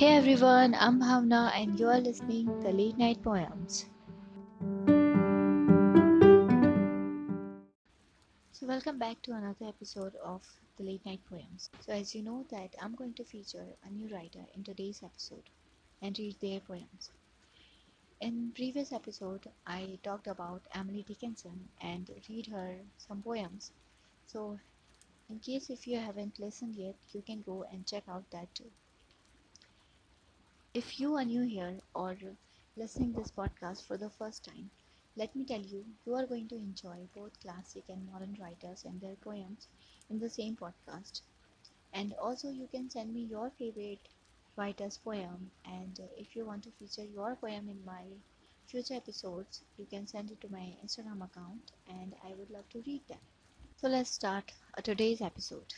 Hey everyone, I'm Bhavna and you are listening to the Late Night Poems. So welcome back to another episode of the Late Night Poems. So as you know that I'm going to feature a new writer in today's episode and read their poems. In previous episode I talked about Emily Dickinson and read her some poems. So in case if you haven't listened yet, you can go and check out that too. If you are new here or listening this podcast for the first time, let me tell you, you are going to enjoy both classic and modern writers and their poems in the same podcast. And also you can send me your favorite writer's poem and if you want to feature your poem in my future episodes, you can send it to my Instagram account and I would love to read them. So let's start today's episode.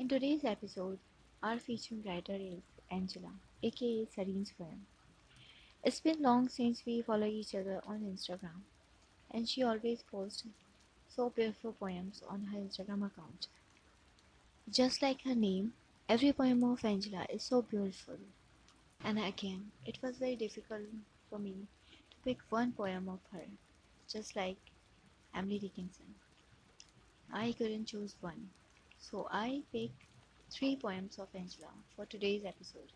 In today's episode, our featured writer is Angela, aka Serene's poem. It's been long since we follow each other on Instagram, and she always posts so beautiful poems on her Instagram account. Just like her name, every poem of Angela is so beautiful. And again, it was very difficult for me to pick one poem of her, just like Emily Dickinson. I couldn't choose one so I picked three poems of Angela for today's episode.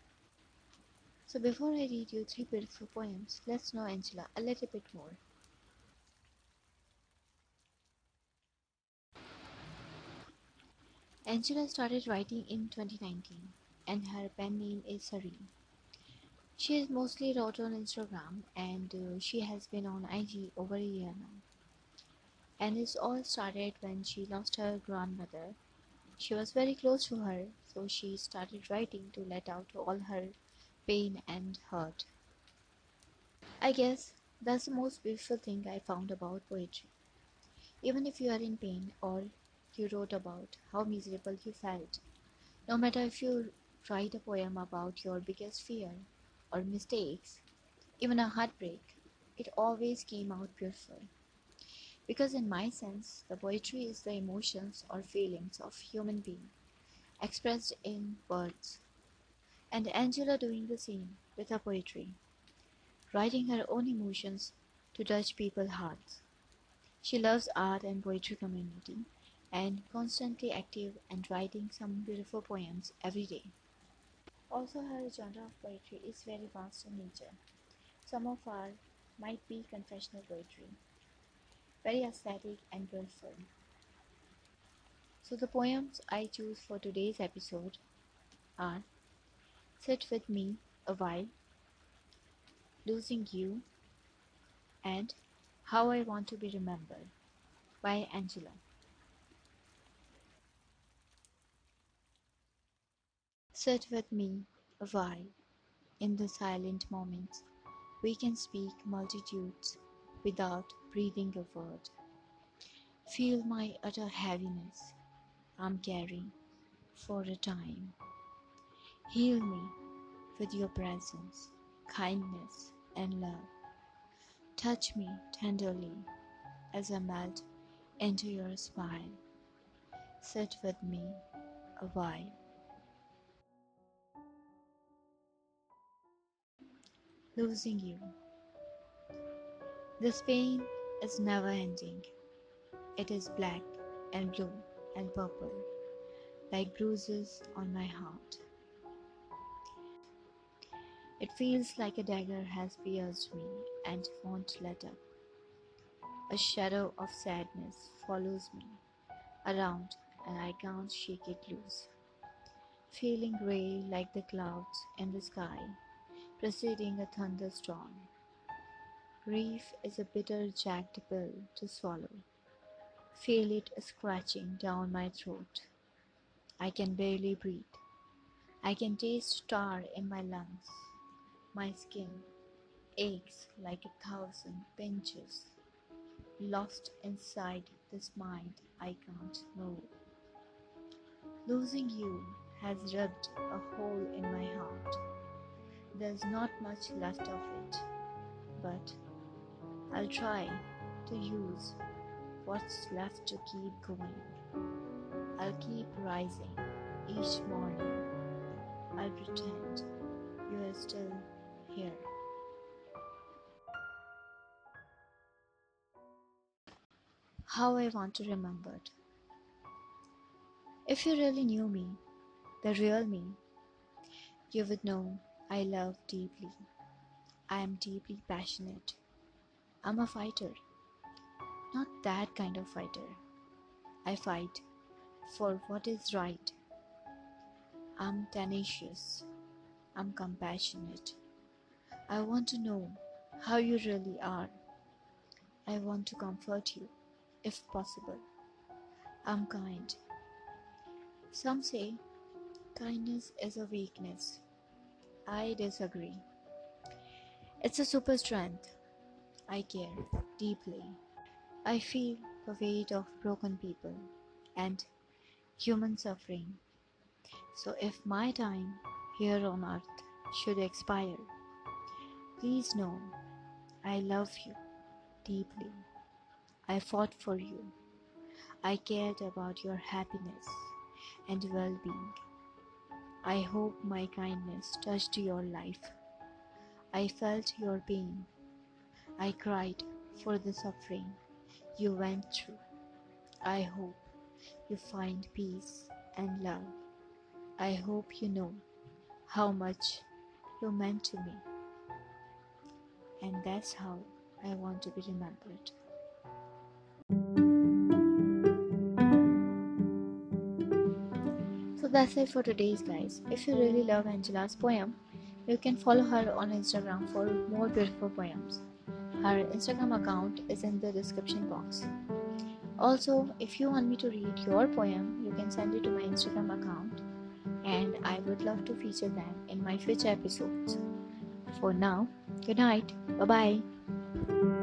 So before I read you three beautiful poems, let's know Angela a little bit more. Angela started writing in 2019 and her pen name is Serene. She is mostly wrote on Instagram and uh, she has been on IG over a year now. And it all started when she lost her grandmother she was very close to her, so she started writing to let out all her pain and hurt. I guess that's the most beautiful thing I found about poetry. Even if you are in pain or you wrote about how miserable you felt, no matter if you write a poem about your biggest fear or mistakes, even a heartbreak, it always came out beautiful. Because in my sense, the poetry is the emotions or feelings of human being expressed in words. And Angela doing the same with her poetry, writing her own emotions to touch people's hearts. She loves art and poetry community and constantly active and writing some beautiful poems every day. Also her genre of poetry is very vast in nature. Some of our might be confessional poetry, very aesthetic and beautiful. So the poems I choose for today's episode are Sit With Me a While, Losing You, and How I Want to Be Remembered by Angela. Sit with me a while. In the silent moments, we can speak multitudes without breathing a word. Feel my utter heaviness I'm carrying for a time. Heal me with your presence, kindness, and love. Touch me tenderly as I melt into your smile. Sit with me a while. Losing you. This pain is never ending. It is black and blue and purple, like bruises on my heart. It feels like a dagger has pierced me and won't let up. A shadow of sadness follows me around and I can't shake it loose. Feeling grey like the clouds in the sky, preceding a thunderstorm. Grief is a bitter jagged pill to swallow. Feel it scratching down my throat. I can barely breathe. I can taste tar in my lungs. My skin aches like a thousand pinches, lost inside this mind I can't move. Losing you has rubbed a hole in my heart. There's not much left of it, but I'll try to use what's left to keep going. I'll keep rising each morning. I'll pretend you are still here. How I want to remember it. If you really knew me, the real me, you would know I love deeply. I am deeply passionate. I'm a fighter. Not that kind of fighter. I fight for what is right. I'm tenacious. I'm compassionate. I want to know how you really are. I want to comfort you, if possible. I'm kind. Some say kindness is a weakness. I disagree. It's a super strength. I care deeply. I feel the weight of broken people and human suffering. So, if my time here on earth should expire, please know I love you deeply. I fought for you. I cared about your happiness and well being. I hope my kindness touched your life. I felt your pain. I cried for the suffering you went through. I hope you find peace and love. I hope you know how much you meant to me. And that's how I want to be remembered. So that's it for today's guys. If you really love Angela's poem, you can follow her on Instagram for more beautiful poems. Her Instagram account is in the description box. Also, if you want me to read your poem, you can send it to my Instagram account and I would love to feature them in my future episodes. For now, good night. Bye bye.